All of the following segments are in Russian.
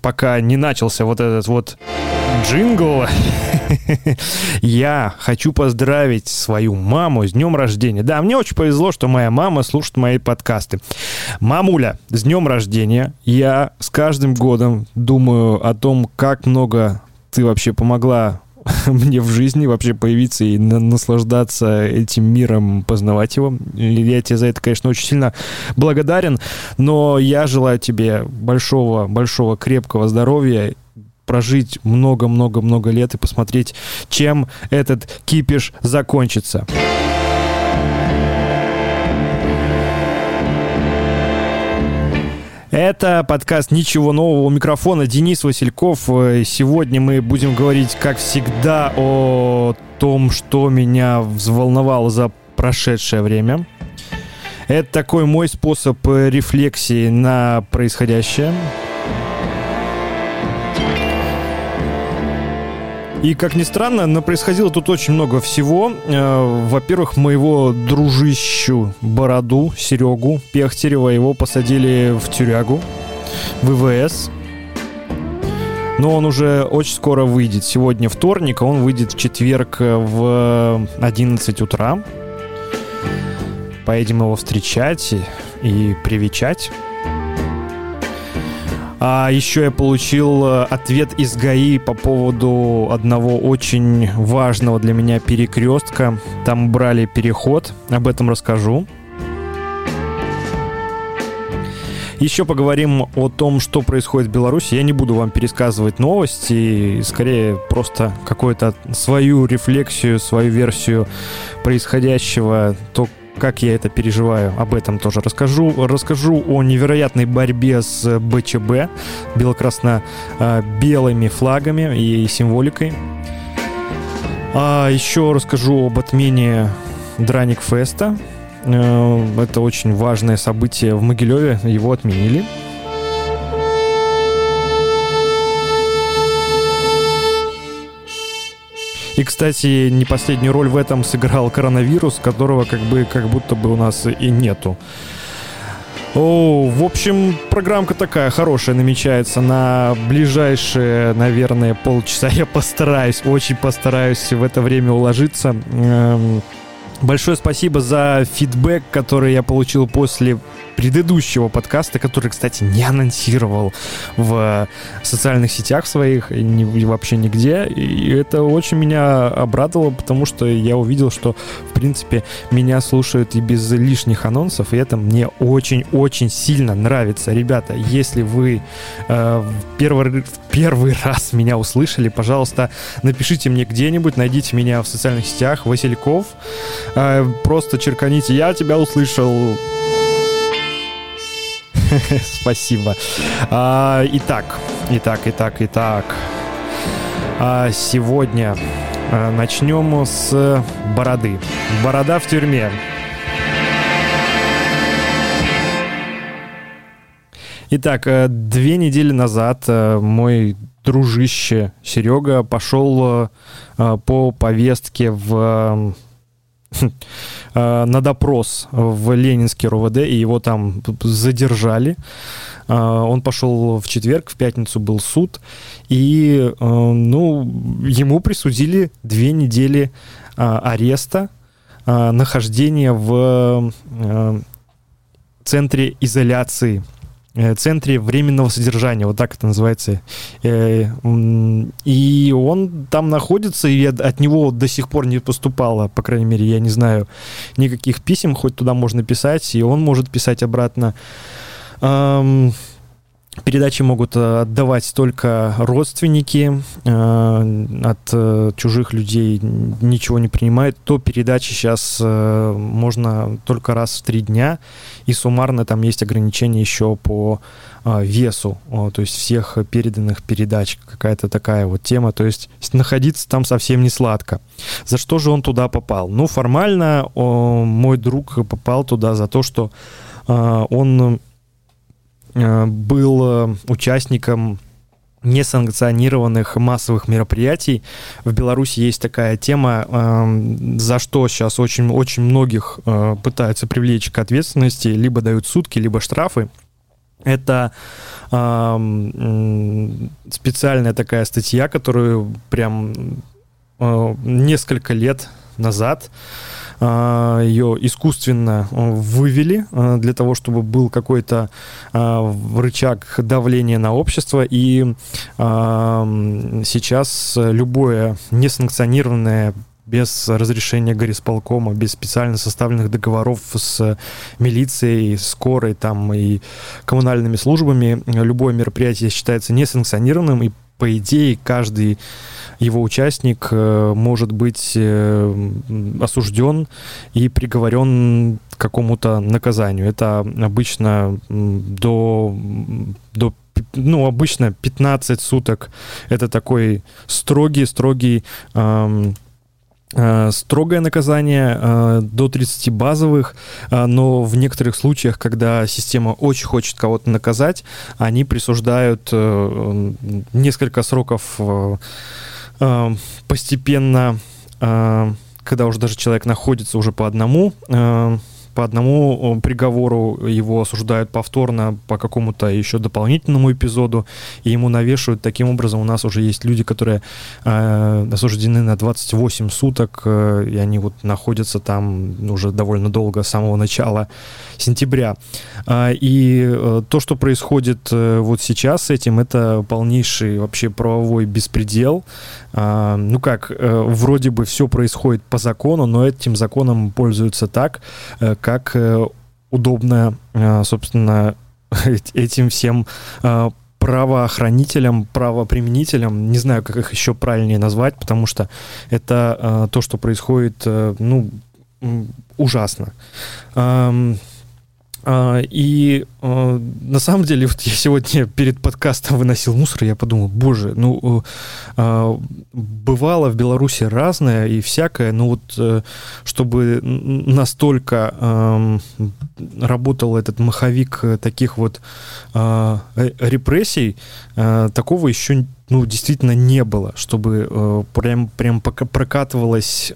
пока не начался вот этот вот джингл, я хочу поздравить свою маму с днем рождения. Да, мне очень повезло, что моя мама слушает мои подкасты. Мамуля, с днем рождения. Я с каждым годом думаю о том, как много ты вообще помогла мне в жизни вообще появиться и на наслаждаться этим миром, познавать его. Я тебе за это, конечно, очень сильно благодарен, но я желаю тебе большого, большого, крепкого здоровья прожить много-много-много лет и посмотреть, чем этот кипиш закончится. Это подкаст «Ничего нового» у микрофона Денис Васильков. Сегодня мы будем говорить, как всегда, о том, что меня взволновало за прошедшее время. Это такой мой способ рефлексии на происходящее. И, как ни странно, но происходило тут очень много всего. Э, во-первых, моего дружищу Бороду, Серегу Пехтерева, его посадили в тюрягу, ВВС. Но он уже очень скоро выйдет. Сегодня вторник, а он выйдет в четверг в 11 утра. Поедем его встречать и привечать. А еще я получил э, ответ из ГАИ по поводу одного очень важного для меня перекрестка. Там брали переход, об этом расскажу. Еще поговорим о том, что происходит в Беларуси. Я не буду вам пересказывать новости, скорее просто какую-то свою рефлексию, свою версию происходящего, то, как я это переживаю, об этом тоже расскажу. Расскажу о невероятной борьбе с БЧБ, бело-красно-белыми флагами и символикой. А еще расскажу об отмене Драник Феста. Э, это очень важное событие в Могилеве, его отменили. И, кстати, не последнюю роль в этом сыграл коронавирус, которого как бы как будто бы у нас и нету. О, в общем, программка такая хорошая намечается на ближайшие, наверное, полчаса. Я постараюсь, очень постараюсь в это время уложиться. Эм, большое спасибо за фидбэк, который я получил после предыдущего подкаста, который, кстати, не анонсировал в социальных сетях своих и, не, и вообще нигде. И это очень меня обрадовало, потому что я увидел, что, в принципе, меня слушают и без лишних анонсов, и это мне очень-очень сильно нравится. Ребята, если вы э, первый, первый раз меня услышали, пожалуйста, напишите мне где-нибудь, найдите меня в социальных сетях, Васильков, э, просто черканите «Я тебя услышал», Спасибо. А, итак, итак, итак, итак. А, сегодня а, начнем с бороды. Борода в тюрьме. Итак, э, две недели назад э, мой дружище Серега пошел э, по повестке в на допрос в Ленинский РОВД, и его там задержали. Э, он пошел в четверг, в пятницу был суд, и, э, ну, ему присудили две недели ареста, нахождения в центре изоляции Э, центре временного содержания, вот так это называется. Э, и он там находится, и от него до сих пор не поступало, по крайней мере, я не знаю, никаких писем, хоть туда можно писать, и он может писать обратно. Передачи могут э, отдавать только родственники, от чужих людей ничего не принимают. То передачи сейчас можно только раз в три дня, и суммарно там есть ограничения еще по весу, то есть всех переданных передач, какая-то такая вот тема, то есть находиться там совсем не сладко. За что же он туда попал? Ну, формально мой друг попал туда за то, что он был участником несанкционированных массовых мероприятий. В Беларуси есть такая тема, э, за что сейчас очень, очень многих э, пытаются привлечь к ответственности, либо дают сутки, либо штрафы. Это э, специальная такая статья, которую прям э, несколько лет назад а, ее искусственно э, вывели э, для того, чтобы был какой-то а, рычаг давления на общество. И сейчас любое несанкционированное без разрешения горисполкома, без специально составленных договоров с милицией, скорой там и коммунальными службами, любое мероприятие считается несанкционированным, и по идее каждый его участник э, может быть э, осужден и приговорен к какому-то наказанию. Это обычно до, до ну, обычно 15 суток. Это такой строгий, строгий эм, э, строгое наказание до 30 базовых, но в некоторых случаях, когда система очень хочет кого-то наказать, они присуждают несколько сроков постепенно, э, когда уже даже человек находится уже по одному, э, по одному приговору его осуждают повторно по какому-то еще дополнительному эпизоду, и ему навешивают. Таким образом, у нас уже есть люди, которые э, осуждены на 28 суток, э, и они вот находятся там уже довольно долго, с самого начала сентября. Э, и э, то, что происходит э, вот сейчас с этим, это полнейший вообще правовой беспредел. Э, ну как, э, вроде бы все происходит по закону, но этим законом пользуются так, э, как э, удобно, э, собственно, этим всем э, правоохранителям, правоприменителям, не знаю, как их еще правильнее назвать, потому что это то, что происходит, ну, ужасно. А, и а, на самом деле, вот я сегодня перед подкастом выносил мусор, я подумал, боже, ну, а, бывало в Беларуси разное и всякое, но вот э, чтобы настолько работал этот маховик таких вот э, репрессий, такого еще ну, действительно не было, чтобы э, прям, прям прокатывалось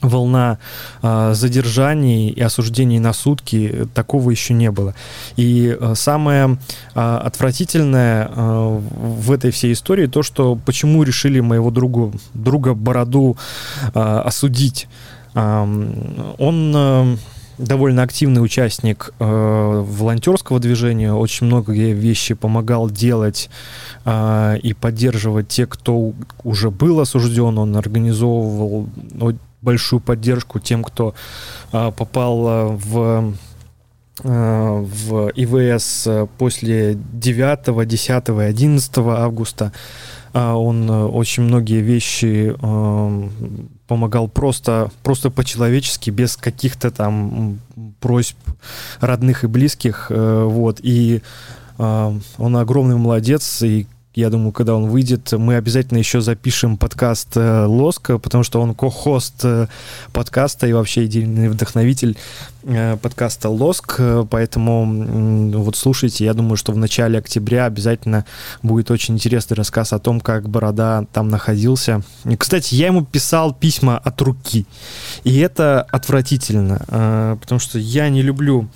волна э, задержаний и осуждений на сутки, такого еще не было. И э, самое э, отвратительное э, в этой всей истории то, что почему решили моего другу, друга Бороду э, осудить. Э, он... Э, довольно активный участник э, волонтерского движения, очень многие вещи помогал делать э, и поддерживать те, кто уже был осужден. Он организовывал большую поддержку тем, кто а, попал а, в а, в ИВС после 9, 10 и 11 августа. Он очень многие вещи помогал просто, просто по-человечески, без каких-то там просьб родных и близких. Вот. И он огромный молодец, и я думаю, когда он выйдет, мы обязательно еще запишем подкаст э, Лоска, потому что он ко-хост э, подкаста и вообще идейный вдохновитель э, подкаста Лоск, поэтому вот слушайте, я думаю, что в начале октября обязательно будет очень интересный рассказ о том, как Борода там находился. Кстати, я ему писал письма от руки, и это отвратительно, потому что я не люблю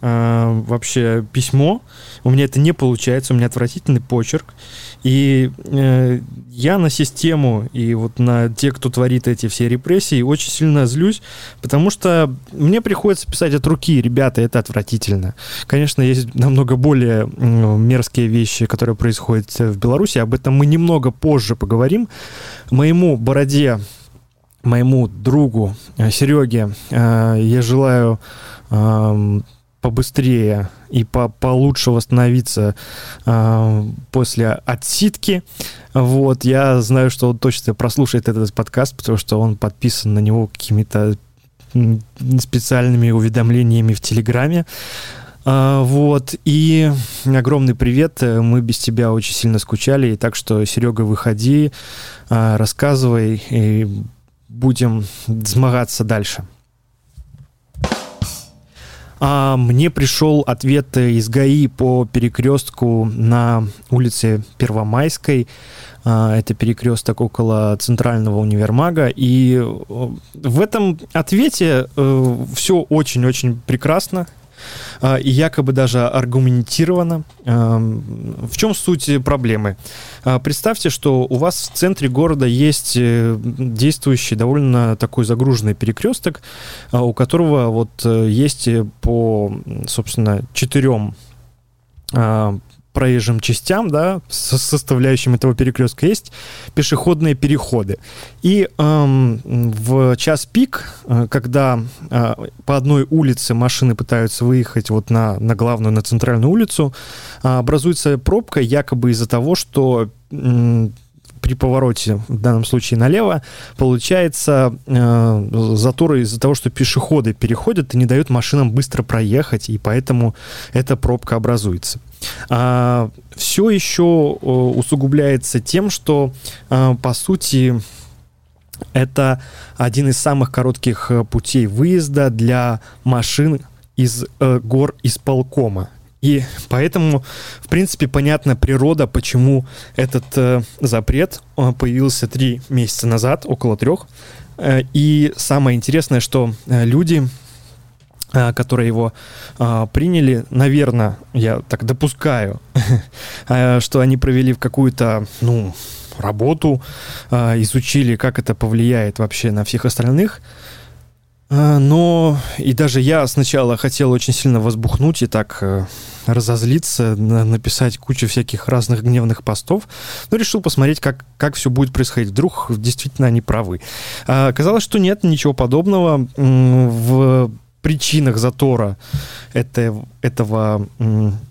вообще письмо, у меня это не получается, у меня отвратительный почерк. И э, я на систему и вот на тех, кто творит эти все репрессии, очень сильно злюсь, потому что мне приходится писать от руки, ребята, это отвратительно. Конечно, есть намного более э, мерзкие вещи, которые происходят в Беларуси, об этом мы немного позже поговорим. Моему бороде, моему другу э, Сереге э, я желаю э, побыстрее и по получше восстановиться э, после отсидки. Вот, я знаю, что он точно прослушает этот подкаст, потому что он подписан на него какими-то специальными уведомлениями в Телеграме. А, вот, и огромный привет, мы без тебя очень сильно скучали, и так что, Серега, выходи, а, рассказывай, и будем змагаться дальше. А мне пришел ответ из ГАИ по перекрестку на улице Первомайской. А, это перекресток около центрального универмага. И э, в этом ответе э, все очень-очень прекрасно. И якобы даже аргументированно. В чем суть проблемы? Представьте, что у вас в центре города есть э, действующий довольно такой загруженный перекресток, у которого вот э, есть по, собственно, четырем проезжим частям, да, с составляющим этого перекрестка, есть пешеходные переходы. И эм, в час пик, э, когда э, по одной улице машины пытаются выехать вот на, на главную, на центральную улицу, э, образуется пробка якобы из-за того, что э, при повороте, в данном случае налево, получается э, заторы из-за того, что пешеходы переходят и не дают машинам быстро проехать, и поэтому эта пробка образуется. А, все еще усугубляется тем, что, э, по сути, это один из самых коротких э, путей выезда для машин из э, гор исполкома. И поэтому, в принципе, понятна природа, почему этот э, запрет э, появился три месяца назад, около трех. Э, и самое интересное, что люди, которые его э, приняли, наверное, я так допускаю, э, что они провели в какую-то, ну, работу, э, изучили, как это повлияет вообще на всех остальных. А, но и даже я сначала хотел очень сильно возбухнуть и так э, разозлиться, написать кучу всяких разных гневных постов, но решил посмотреть, как, как все будет происходить. Вдруг действительно они правы. А, оказалось, что нет ничего подобного. В причинах затора это, этого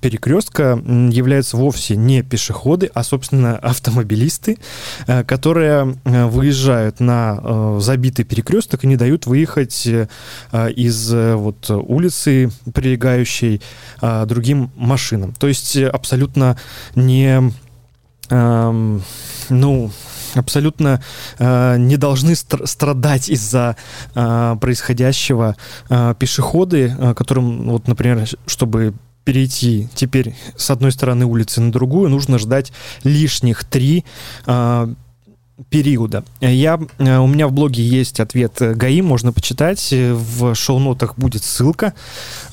перекрестка являются вовсе не пешеходы, а, собственно, автомобилисты, э, которые э, выезжают на э, забитый перекресток и не дают выехать из вот улицы, прилегающей другим машинам. То есть абсолютно не эм, ну, абсолютно э, не должны стр- страдать из-за э, происходящего э, пешеходы, э, которым, вот, например, чтобы перейти теперь с одной стороны улицы на другую, нужно ждать лишних три э, периода. Я, э, у меня в блоге есть ответ ГАИ, можно почитать. В шоу-нотах будет ссылка.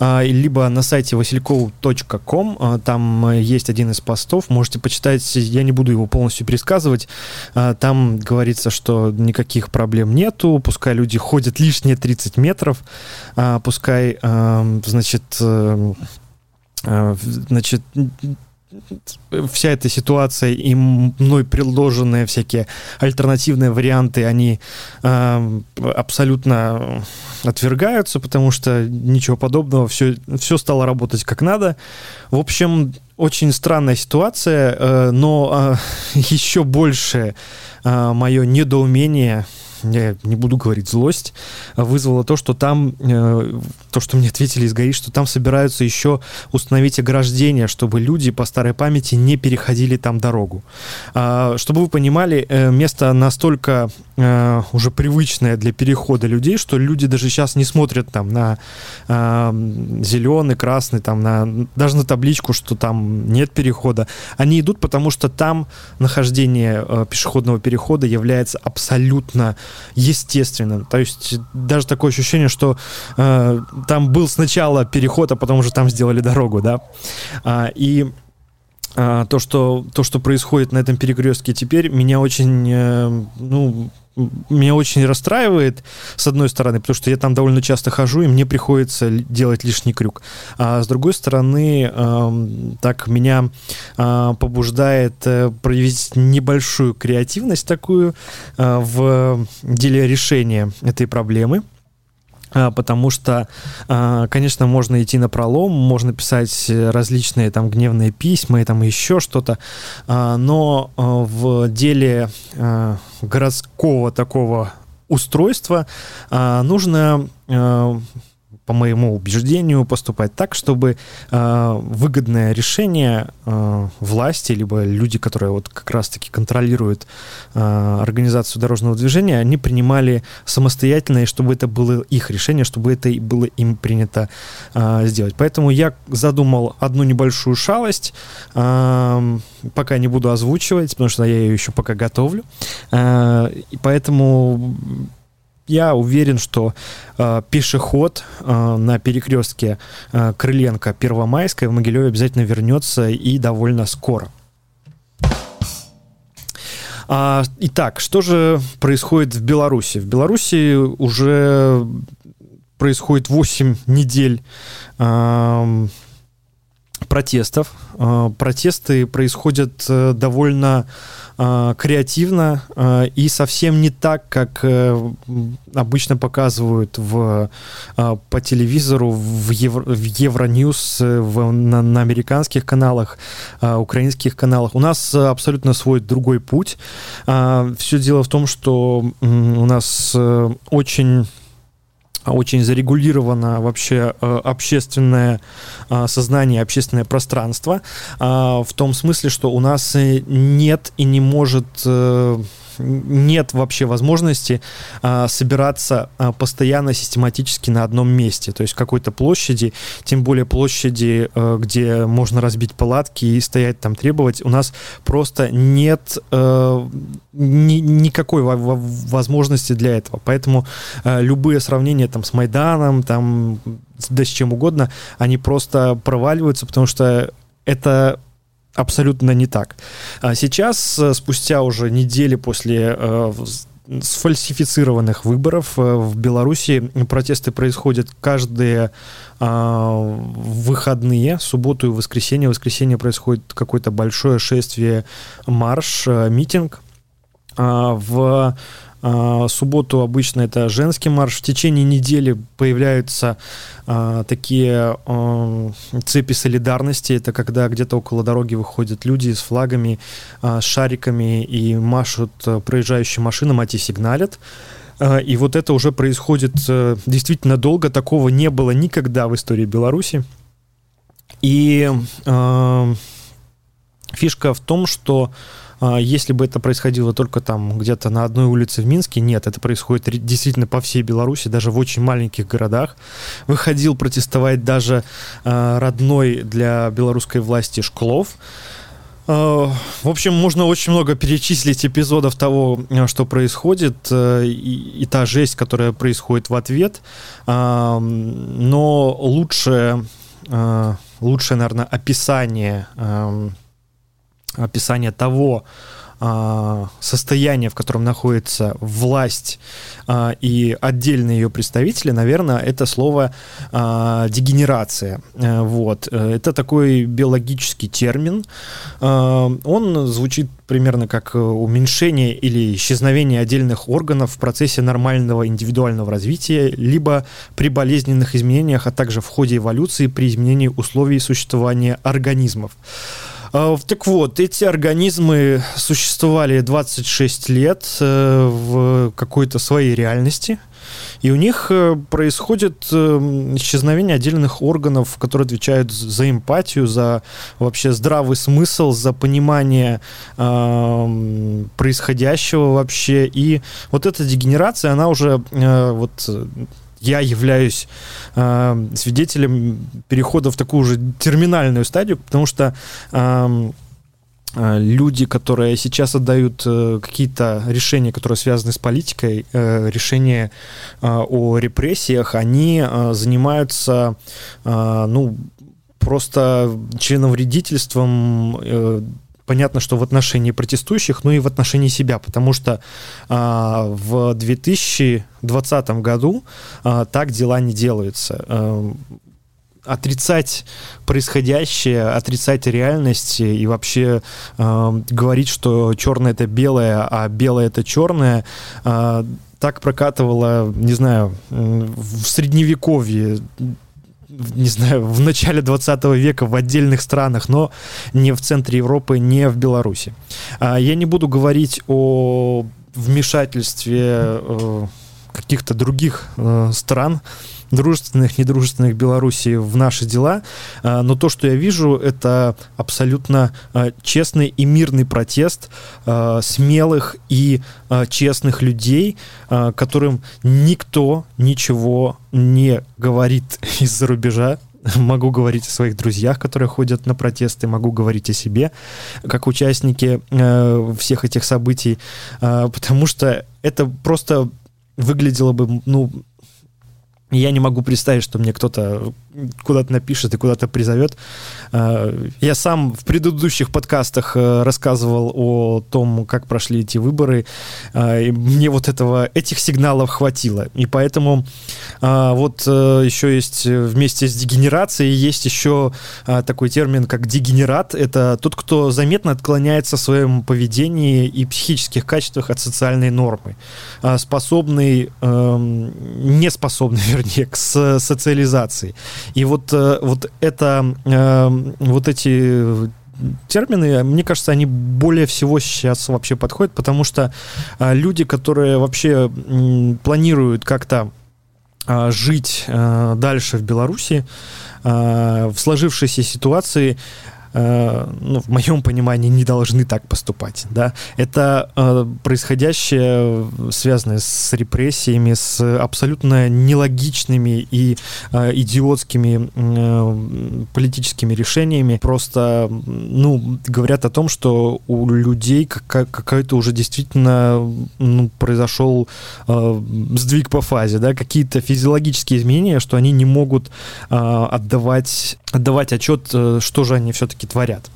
А, либо на сайте васильков.ком, а, там есть один из постов, можете почитать. Я не буду его полностью пересказывать. А, там говорится, что никаких проблем нету, пускай люди ходят лишние 30 метров, пускай, значит, э, значит, вся эта ситуация и мной предложенные всякие альтернативные варианты, они э, абсолютно отвергаются, потому что ничего подобного, все, все стало работать как надо. В общем, очень странная ситуация, э, но э, еще больше э, мое недоумение я не буду говорить злость, вызвало то, что там, э, то, что мне ответили из ГАИ, что там собираются еще установить ограждение, чтобы люди по старой памяти не переходили там дорогу. А, чтобы вы понимали, э, место настолько э, уже привычное для перехода людей, что люди даже сейчас не смотрят там на зеленый, красный, там на, даже на табличку, что там нет перехода. Они идут, потому что там нахождение пешеходного перехода является абсолютно естественным. То есть даже такое ощущение, что э, там был сначала переход, а потом уже там сделали дорогу, да. А, и то, что, то, что происходит на этом перекрестке теперь, меня очень, э, ну, меня очень расстраивает, с одной стороны, потому что я там довольно часто хожу, и мне приходится делать лишний крюк. А с другой стороны, э, так меня э, побуждает э, проявить небольшую креативность такую э, в деле решения этой проблемы. А, потому что, а, конечно, можно идти на пролом, можно писать различные там гневные письма и там еще что-то, а, но в деле городского такого устройства нужно по моему убеждению, поступать так, чтобы э, выгодное решение э, власти, либо люди, которые вот как раз-таки контролируют э, организацию дорожного движения, они принимали самостоятельно, и чтобы это было их решение, чтобы это было им принято э, сделать. Поэтому я задумал одну небольшую шалость, э, пока не буду озвучивать, потому что я ее еще пока готовлю. Э, и поэтому я уверен, что э, пешеход э, на перекрестке э, Крыленко Первомайской в Могилеве обязательно вернется и довольно скоро. А, итак, что же происходит в Беларуси? В Беларуси уже происходит 8 недель э, протестов. Э, протесты происходят э, довольно э, креативно и совсем не так, как обычно показывают в, по телевизору, в, Евро, в Евроньюз, в, на, на американских каналах, украинских каналах. У нас абсолютно свой другой путь. Все дело в том, что у нас очень очень зарегулировано вообще э, общественное э, сознание, общественное пространство, э, в том смысле, что у нас нет и не может нет вообще возможности а, собираться а, постоянно, систематически на одном месте. То есть какой-то площади, тем более площади, а, где можно разбить палатки и стоять там требовать, у нас просто нет а, ни, никакой возможности для этого. Поэтому а, любые сравнения там с Майданом, там да с чем угодно, они просто проваливаются, потому что это абсолютно не так. А сейчас, э, спустя уже недели после э, сфальсифицированных выборов э, в Беларуси протесты происходят каждые э, выходные, субботу и воскресенье. В воскресенье происходит какое-то большое шествие, марш, митинг. Э, в а, субботу обычно это женский марш. В течение недели появляются а, такие а, цепи солидарности. Это когда где-то около дороги выходят люди с флагами, а, с шариками и машут а, проезжающим машинам, а те сигналят. А, и вот это уже происходит а, действительно долго. Такого не было никогда в истории Беларуси. И э, фишка в том, что а, если бы это происходило только там где-то на одной улице в Минске, нет, это происходит действительно по всей Беларуси, даже в очень маленьких городах. Выходил протестовать даже а, родной для белорусской власти Шклов. А, в общем, можно очень много перечислить эпизодов того, что происходит, э, и, и та жесть, которая происходит в ответ. Но лучшее, лучшее, наверное, описание описание того а, состояния, в котором находится власть а, и отдельные ее представители, наверное, это слово а, дегенерация. Э, вот. Э, это такой биологический термин. Он звучит примерно как уменьшение или исчезновение отдельных органов в процессе нормального индивидуального развития, либо при болезненных изменениях, а также в ходе эволюции при изменении условий существования организмов. А, так вот, эти организмы существовали 26 лет э, в какой-то своей реальности. И у них э, происходит э, исчезновение отдельных органов, которые отвечают за эмпатию, за вообще здравый смысл, за понимание э, происходящего вообще. И вот эта дегенерация, она уже э, вот я являюсь э, свидетелем перехода в такую же терминальную стадию, потому что э, люди, которые сейчас отдают э, какие-то решения, которые связаны с политикой, э, решения э, о репрессиях, они э, занимаются, э, ну, просто членовредительством э, понятно, что в отношении протестующих, но и в отношении себя, потому что а, в 2020 году а, так дела не делаются. А, отрицать происходящее, отрицать реальность и вообще э, говорить, что черное это белое, а белое это черное, э, так прокатывало, не знаю, в средневековье не знаю, в начале 20 века в отдельных странах, но не в центре Европы, не в Беларуси. А, я не буду говорить о вмешательстве э, каких-то других э, стран, дружественных, недружественных Белоруссии в наши дела. А, но то, что я вижу, это абсолютно а, честный и мирный протест а, смелых и честных людей, которым никто ничего не говорит из-за рубежа, могу говорить о своих друзьях, которые ходят на протесты, могу говорить о себе, как участники э, всех этих событий, потому что это просто выглядело бы, ну, я не могу представить, что мне кто-то куда-то напишет и куда-то призовет. А, я сам в предыдущих подкастах э, рассказывал о том, как прошли эти выборы, а, и мне вот этого, этих сигналов хватило. И поэтому а, вот э, еще есть э, вместе с дегенерацией есть еще такой термин, как дегенерат. Это тот, кто заметно отклоняется в своем поведении и психических качествах от социальной нормы, способный, эм, не способный, вернее, к социализации. И вот, э, вот это, э, вот эти термины, мне кажется, они более всего сейчас вообще подходят, потому что э, люди, которые вообще планируют как-то жить дальше в Беларуси, в сложившейся ситуации Э, ну, в моем понимании, не должны так поступать. Да? Это э, происходящее, связанное с репрессиями, с абсолютно нелогичными и э, идиотскими э, политическими решениями, просто ну, говорят о том, что у людей какой-то уже действительно ну, произошел э, сдвиг по фазе, да? какие-то физиологические изменения, что они не могут э, отдавать, отдавать отчет, э, что же они все-таки все творят.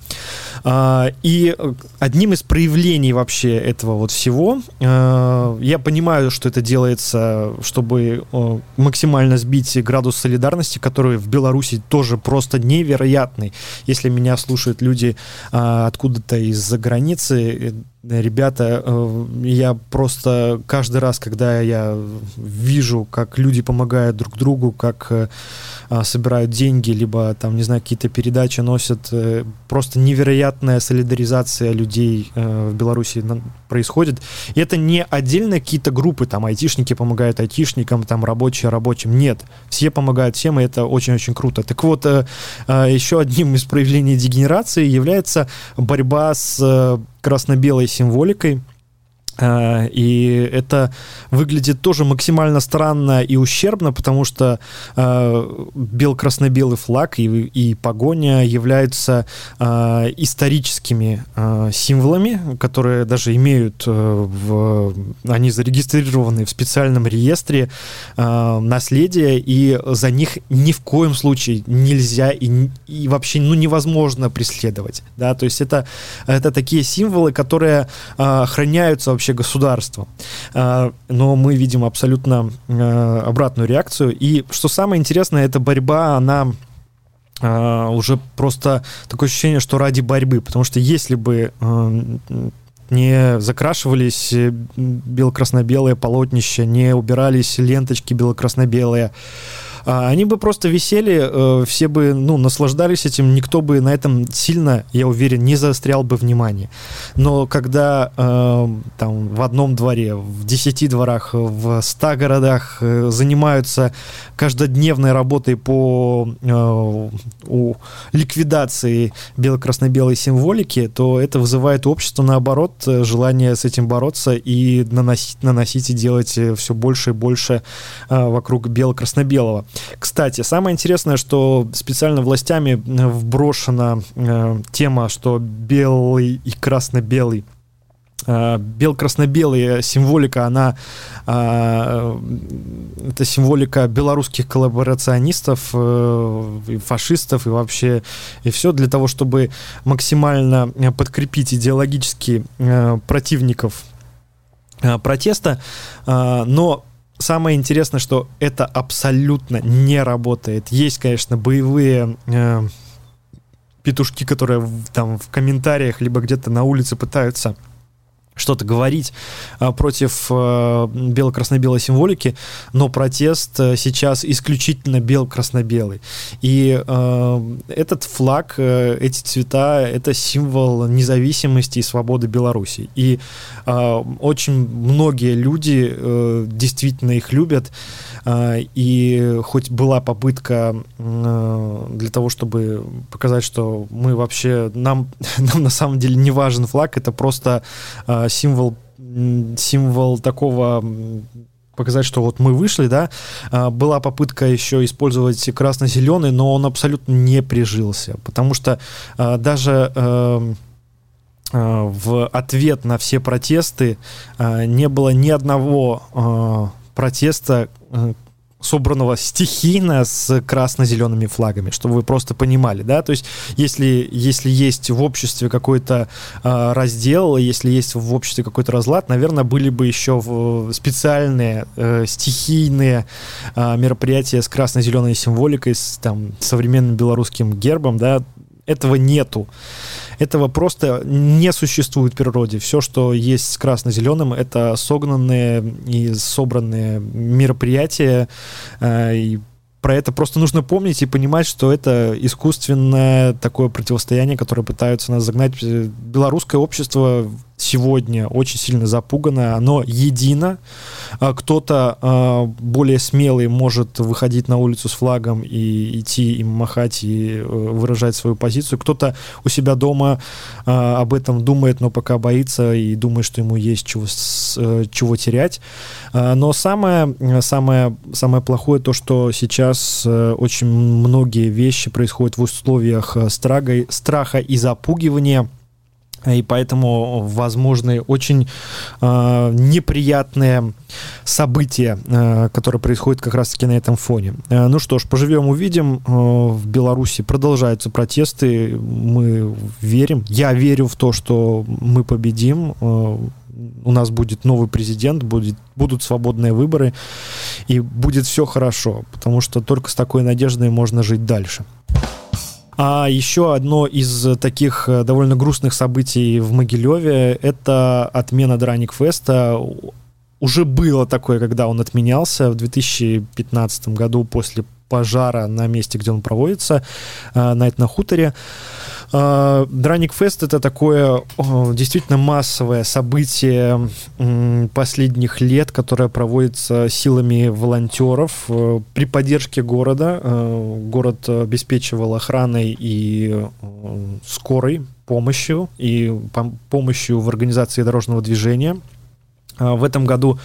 А, и одним из проявлений вообще этого вот всего, а, я понимаю, что это делается, чтобы максимально сбить градус солидарности, который в Беларуси тоже просто невероятный. Если меня слушают люди а, откуда-то из-за границы, ребята, э, я просто каждый раз, когда я вижу, как люди помогают друг другу, как э, а, собирают деньги, либо там, не знаю, какие-то передачи носят, э, просто невероятная солидаризация людей в Беларуси происходит. И это не отдельно какие-то группы, там, айтишники помогают айтишникам, там, рабочие рабочим. Нет, все помогают всем, и это очень-очень круто. Так вот, еще одним из проявлений дегенерации является борьба с красно-белой символикой. А, и это выглядит тоже максимально странно и ущербно, потому что э, бел-красно-белый флаг и, и погоня являются э, историческими э, символами, которые даже имеют, э, в, они зарегистрированы в специальном реестре э, наследия, и за них ни в коем случае нельзя и, и вообще ну, невозможно преследовать. Да? То есть это, это такие символы, которые э, охраняются вообще вообще государством. А, но мы видим абсолютно а, обратную реакцию. И что самое интересное, эта борьба, она а, уже просто такое ощущение, что ради борьбы. Потому что если бы не закрашивались бело-красно-белые полотнища, не убирались ленточки бело-красно-белые, а, они бы просто висели, э, все бы, ну, наслаждались этим, никто бы на этом сильно, я уверен, не заострял бы внимание. Но когда э, там в одном дворе, в десяти дворах, в ста городах э, занимаются каждодневной работой по ликвидации бело-красно-белой символики, то это вызывает у общества, наоборот, желание с этим бороться и наносить, наносить и делать все больше и больше вокруг бело-красно-белого. Кстати, самое интересное, что специально властями э, вброшена э, тема, что белый и красно-белый. Э, бел-красно-белая символика, она э, это символика белорусских коллаборационистов, э, фашистов и вообще и все для того, чтобы максимально подкрепить идеологически противников протеста, но самое интересное, что это абсолютно не работает. Есть, конечно, боевые э, петушки, которые в, там в комментариях либо где-то на улице пытаются что-то говорить а, против а, бело-красно-белой символики, но протест а, сейчас исключительно бел-красно-белый. И а, этот флаг, эти цвета, это символ независимости и свободы Беларуси. И а, очень многие люди а, действительно их любят. А, и хоть была попытка а, для того, чтобы показать, что мы вообще, нам, нам на самом деле не важен флаг, это просто а, символ, символ такого показать, что вот мы вышли, да, а, была попытка еще использовать красно-зеленый, но он абсолютно не прижился, потому что даже а, в ответ на все протесты не было ни одного протеста, э, собранного стихийно с красно-зелеными флагами, чтобы вы просто понимали, да, то есть если, если есть в обществе какой-то э, раздел, если есть в обществе какой-то разлад, наверное, были бы еще специальные э, стихийные э, мероприятия с красно-зеленой символикой, с там, современным белорусским гербом, да, этого нету. Этого просто не существует в природе. Все, что есть с красно-зеленым, это согнанные и собранные мероприятия, э, и про это просто нужно помнить и понимать, что это искусственное такое противостояние, которое пытаются нас загнать. Белорусское общество сегодня очень сильно запугано, оно едино. А кто-то э, более смелый может выходить на улицу с флагом и идти им махать и э, выражать свою позицию. Кто-то у себя дома э, об этом думает, но пока боится и думает, что ему есть чего, с, э, чего терять. Э, но самое, самое, самое плохое то, что сейчас э, очень многие вещи происходят в условиях э, страга, страха и запугивания и поэтому возможны очень э, неприятные события, э, которые происходят как раз-таки на этом фоне. Э, ну что ж, поживем, увидим. Э, в Беларуси продолжаются протесты. Мы верим, я верю в то, что мы победим. Э, у нас будет новый президент, будет, будут свободные выборы, и будет все хорошо, потому что только с такой надеждой можно жить дальше. А еще одно из таких э, довольно грустных событий в Могилеве — это отмена Драник Феста. Уже было такое, когда он отменялся в 2015 году после пожара на месте, где он проводится, э, на этом хуторе. Драник Фест это такое действительно массовое событие последних лет, которое проводится силами волонтеров э, при поддержке города. Э, город обеспечивал охраной и э, скорой помощью и помощью в организации дорожного движения. В этом году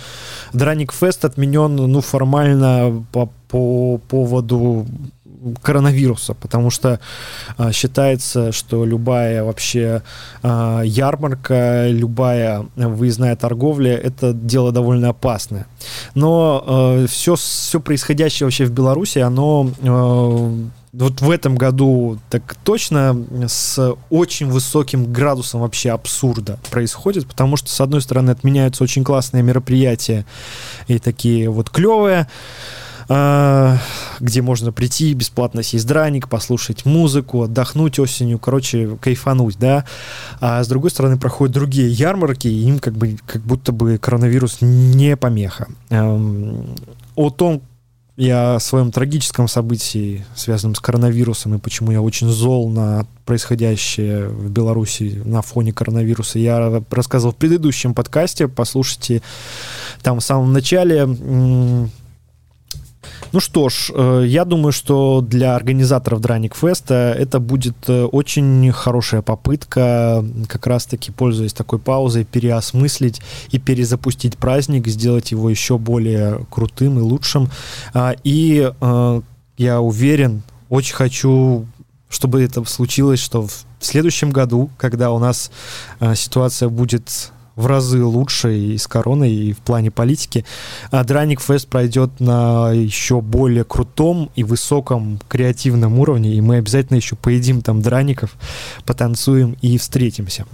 Драник Фест отменен ну, формально по, по поводу коронавируса, потому что а, считается, что любая вообще а, ярмарка, любая выездная торговля это дело довольно опасное. Но а, все, все происходящее вообще в Беларуси, оно а, вот в этом году так точно с очень высоким градусом вообще абсурда происходит, потому что, с одной стороны, отменяются очень классные мероприятия и такие вот клевые, а, где можно прийти, бесплатно сесть драник, послушать музыку, отдохнуть осенью, короче, кайфануть, да. А с другой стороны проходят другие ярмарки, и им как бы как будто бы коронавирус не помеха. О том, я о своем трагическом событии, связанном с коронавирусом, и почему я очень зол на происходящее в Беларуси на фоне коронавируса, я рассказывал в предыдущем подкасте. Послушайте там в самом начале ну что ж, э, я думаю, что для организаторов Драник Феста это будет э, очень хорошая попытка, как раз-таки, пользуясь такой паузой, переосмыслить и перезапустить праздник, сделать его еще более крутым и лучшим. А, и э, я уверен, очень хочу чтобы это случилось, что в следующем году, когда у нас ситуация будет в разы лучше и с короной, и в плане политики. А Драник Фест пройдет на еще более крутом и высоком креативном уровне, и мы обязательно еще поедим там драников, потанцуем и встретимся.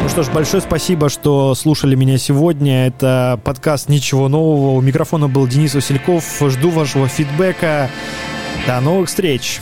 Ну что ж, большое спасибо, что слушали меня сегодня. Это подкаст «Ничего нового». У микрофона был Денис Васильков. Жду вашего фидбэка. До новых встреч!